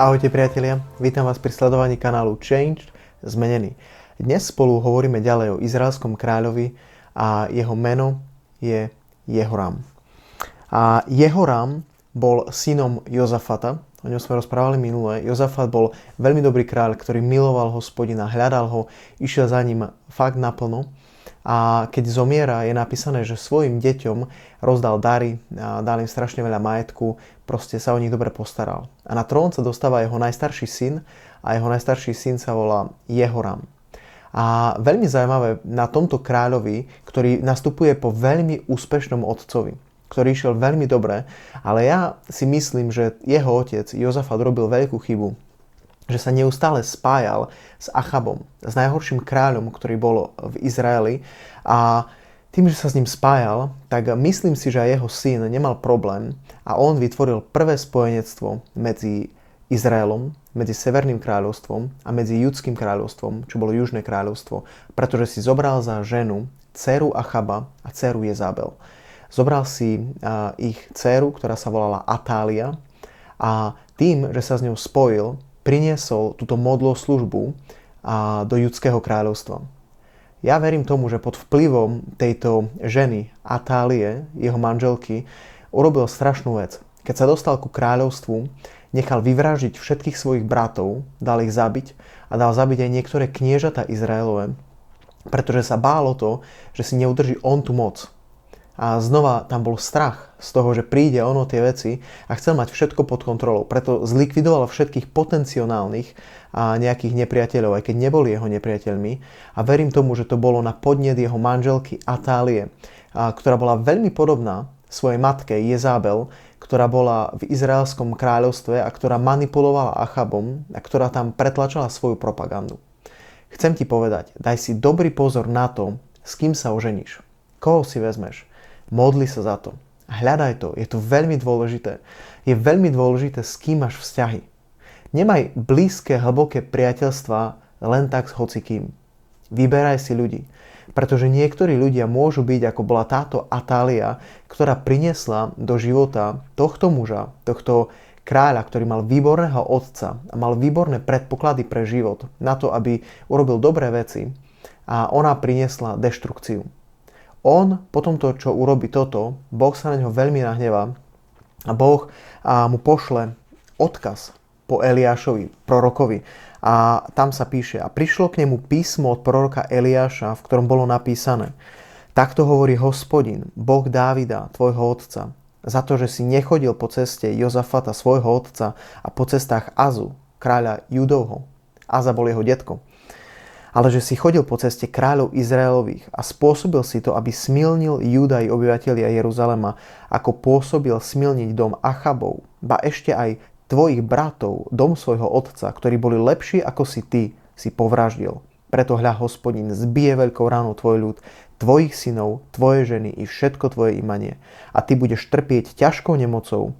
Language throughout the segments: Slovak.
Ahojte priatelia, vítam vás pri sledovaní kanálu Changed, zmenený. Dnes spolu hovoríme ďalej o izraelskom kráľovi a jeho meno je Jehoram. A Jehoram bol synom Jozafata, o ňom sme rozprávali minulé. Jozafat bol veľmi dobrý kráľ, ktorý miloval hospodina, hľadal ho, išiel za ním fakt naplno a keď zomiera, je napísané, že svojim deťom rozdal dary, dal im strašne veľa majetku, proste sa o nich dobre postaral. A na trón sa dostáva jeho najstarší syn a jeho najstarší syn sa volá Jehoram. A veľmi zaujímavé na tomto kráľovi, ktorý nastupuje po veľmi úspešnom otcovi, ktorý išiel veľmi dobre, ale ja si myslím, že jeho otec Jozafat robil veľkú chybu, že sa neustále spájal s Achabom, s najhorším kráľom, ktorý bol v Izraeli a tým, že sa s ním spájal, tak myslím si, že aj jeho syn nemal problém a on vytvoril prvé spojenectvo medzi Izraelom, medzi Severným kráľovstvom a medzi Judským kráľovstvom, čo bolo Južné kráľovstvo, pretože si zobral za ženu dceru Achaba a dceru Jezabel. Zobral si ich dceru, ktorá sa volala Atália a tým, že sa s ňou spojil, priniesol túto modlo službu do judského kráľovstva. Ja verím tomu, že pod vplyvom tejto ženy, Atálie, jeho manželky, urobil strašnú vec. Keď sa dostal ku kráľovstvu, nechal vyvražiť všetkých svojich bratov, dal ich zabiť a dal zabiť aj niektoré kniežata Izraelové, pretože sa bálo to, že si neudrží on tú moc a znova tam bol strach z toho, že príde ono tie veci a chcel mať všetko pod kontrolou. Preto zlikvidoval všetkých potenciálnych a nejakých nepriateľov, aj keď neboli jeho nepriateľmi. A verím tomu, že to bolo na podnet jeho manželky Atálie, a, ktorá bola veľmi podobná svojej matke Jezábel, ktorá bola v izraelskom kráľovstve a ktorá manipulovala Achabom a ktorá tam pretlačala svoju propagandu. Chcem ti povedať, daj si dobrý pozor na to, s kým sa oženíš. Koho si vezmeš? Modli sa za to. Hľadaj to. Je to veľmi dôležité. Je veľmi dôležité, s kým máš vzťahy. Nemaj blízke, hlboké priateľstva len tak s hocikým. Vyberaj si ľudí. Pretože niektorí ľudia môžu byť, ako bola táto Atália, ktorá priniesla do života tohto muža, tohto kráľa, ktorý mal výborného otca a mal výborné predpoklady pre život na to, aby urobil dobré veci a ona priniesla deštrukciu. On po tomto, čo urobí toto, Boh sa na neho veľmi nahnevá a Boh a mu pošle odkaz po Eliášovi, prorokovi. A tam sa píše, a prišlo k nemu písmo od proroka Eliáša, v ktorom bolo napísané, takto hovorí hospodin, Boh Dávida, tvojho otca, za to, že si nechodil po ceste Jozafata, svojho otca, a po cestách Azu, kráľa Judovho. Aza bol jeho detko ale že si chodil po ceste kráľov Izraelových a spôsobil si to, aby smilnil Júdaj obyvateľia Jeruzalema, ako pôsobil smilniť dom Achabov, ba ešte aj tvojich bratov, dom svojho otca, ktorí boli lepší ako si ty, si povraždil. Preto hľa hospodin zbije veľkou ránou tvoj ľud, tvojich synov, tvoje ženy i všetko tvoje imanie. A ty budeš trpieť ťažkou nemocou,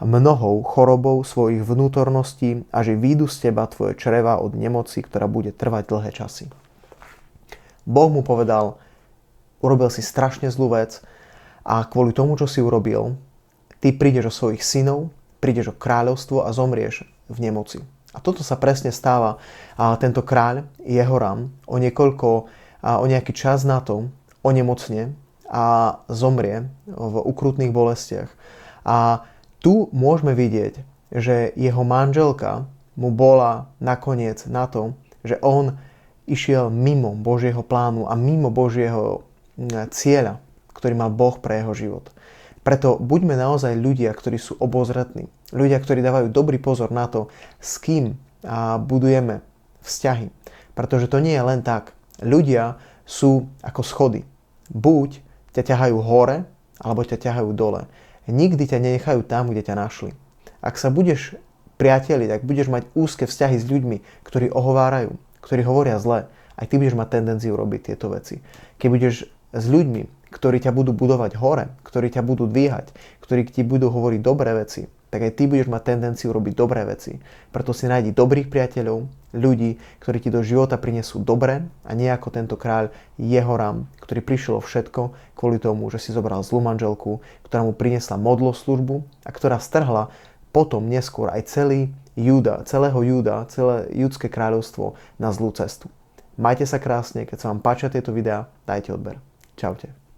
mnohou chorobou svojich vnútorností a že výjdu z teba tvoje čreva od nemoci, ktorá bude trvať dlhé časy. Boh mu povedal, urobil si strašne zlú vec a kvôli tomu, čo si urobil, ty prídeš o svojich synov, prídeš o kráľovstvo a zomrieš v nemoci. A toto sa presne stáva. A tento kráľ Jehoram o niekoľko, a o nejaký čas na to onemocne a zomrie v ukrutných bolestiach. A tu môžeme vidieť, že jeho manželka mu bola nakoniec na to, že on išiel mimo Božieho plánu a mimo Božieho mm, cieľa, ktorý mal Boh pre jeho život. Preto buďme naozaj ľudia, ktorí sú obozretní. Ľudia, ktorí dávajú dobrý pozor na to, s kým budujeme vzťahy. Pretože to nie je len tak. Ľudia sú ako schody. Buď ťa ťahajú hore, alebo ťa ťahajú dole nikdy ťa nenechajú tam, kde ťa našli. Ak sa budeš priateli, ak budeš mať úzke vzťahy s ľuďmi, ktorí ohovárajú, ktorí hovoria zle, aj ty budeš mať tendenciu robiť tieto veci. Keď budeš s ľuďmi, ktorí ťa budú budovať hore, ktorí ťa budú dvíhať, ktorí ti budú hovoriť dobré veci, tak aj ty budeš mať tendenciu robiť dobré veci. Preto si nájdi dobrých priateľov, ľudí, ktorí ti do života prinesú dobre a nie ako tento kráľ Jehoram, ktorý prišiel o všetko kvôli tomu, že si zobral zlú manželku, ktorá mu priniesla modlo službu a ktorá strhla potom neskôr aj celý Júda, celého Júda, celé judské kráľovstvo na zlú cestu. Majte sa krásne, keď sa vám páčia tieto videá, dajte odber. Čaute.